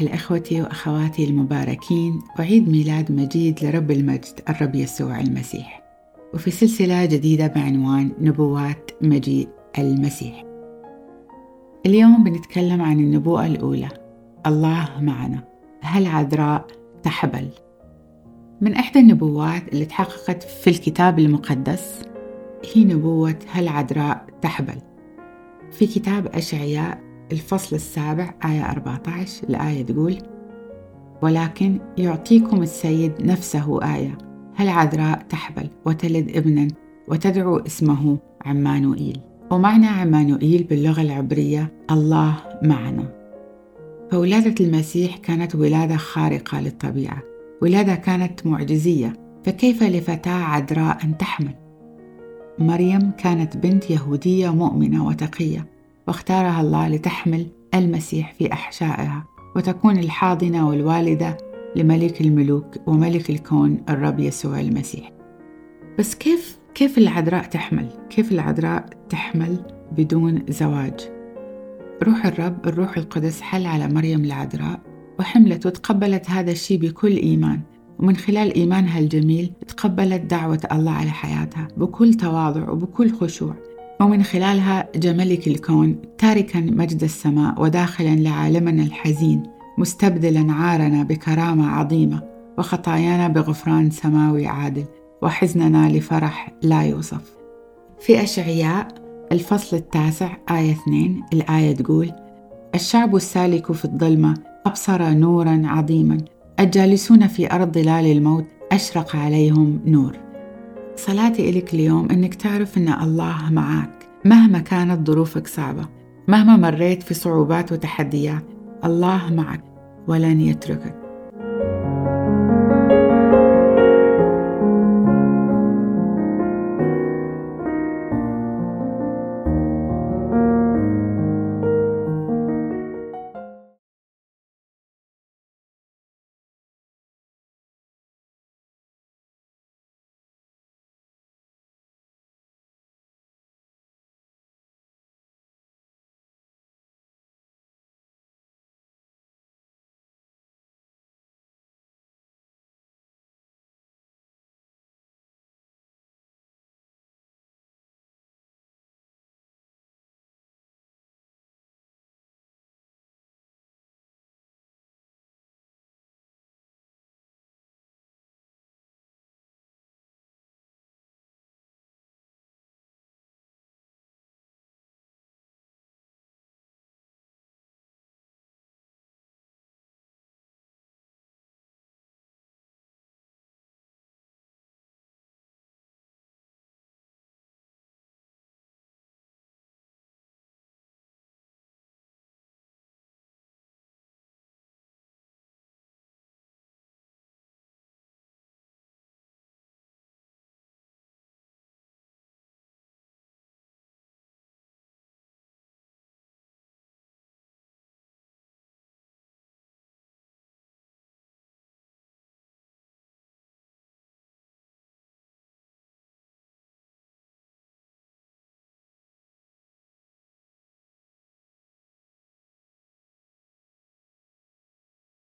لإخوتي وأخواتي المباركين. وعيد ميلاد مجيد لرب المجد الرب يسوع المسيح. وفي سلسلة جديدة بعنوان نبوات مجيء المسيح. اليوم بنتكلم عن النبوءة الأولى. الله معنا. هل عذراء تحبل؟ من إحدى النبوات اللي تحققت في الكتاب المقدس هي نبوة هل عذراء تحبل؟ في كتاب أشعياء الفصل السابع آية 14 الآية تقول ولكن يعطيكم السيد نفسه آية هل عذراء تحبل وتلد ابنا وتدعو اسمه عمانوئيل؟ ومعنى عمانوئيل باللغة العبرية الله معنا. فولادة المسيح كانت ولادة خارقة للطبيعة ولادة كانت معجزية فكيف لفتاة عذراء أن تحمل؟ مريم كانت بنت يهودية مؤمنة وتقية واختارها الله لتحمل المسيح في أحشائها وتكون الحاضنة والوالدة لملك الملوك وملك الكون الرب يسوع المسيح بس كيف كيف العذراء تحمل؟ كيف العذراء تحمل بدون زواج؟ روح الرب الروح القدس حل على مريم العذراء وحملت وتقبلت هذا الشيء بكل إيمان ومن خلال إيمانها الجميل تقبلت دعوة الله على حياتها بكل تواضع وبكل خشوع ومن خلالها جاء ملك الكون تاركا مجد السماء وداخلا لعالمنا الحزين مستبدلا عارنا بكرامة عظيمة وخطايانا بغفران سماوي عادل وحزننا لفرح لا يوصف. في أشعياء الفصل التاسع آية 2 الآية تقول الشعب السالك في الظلمة أبصر نورا عظيما الجالسون في أرض ظلال الموت أشرق عليهم نور. صلاتي إليك اليوم إنك تعرف إن الله معك مهما كانت ظروفك صعبة مهما مريت في صعوبات وتحديات الله معك ولن يتركك.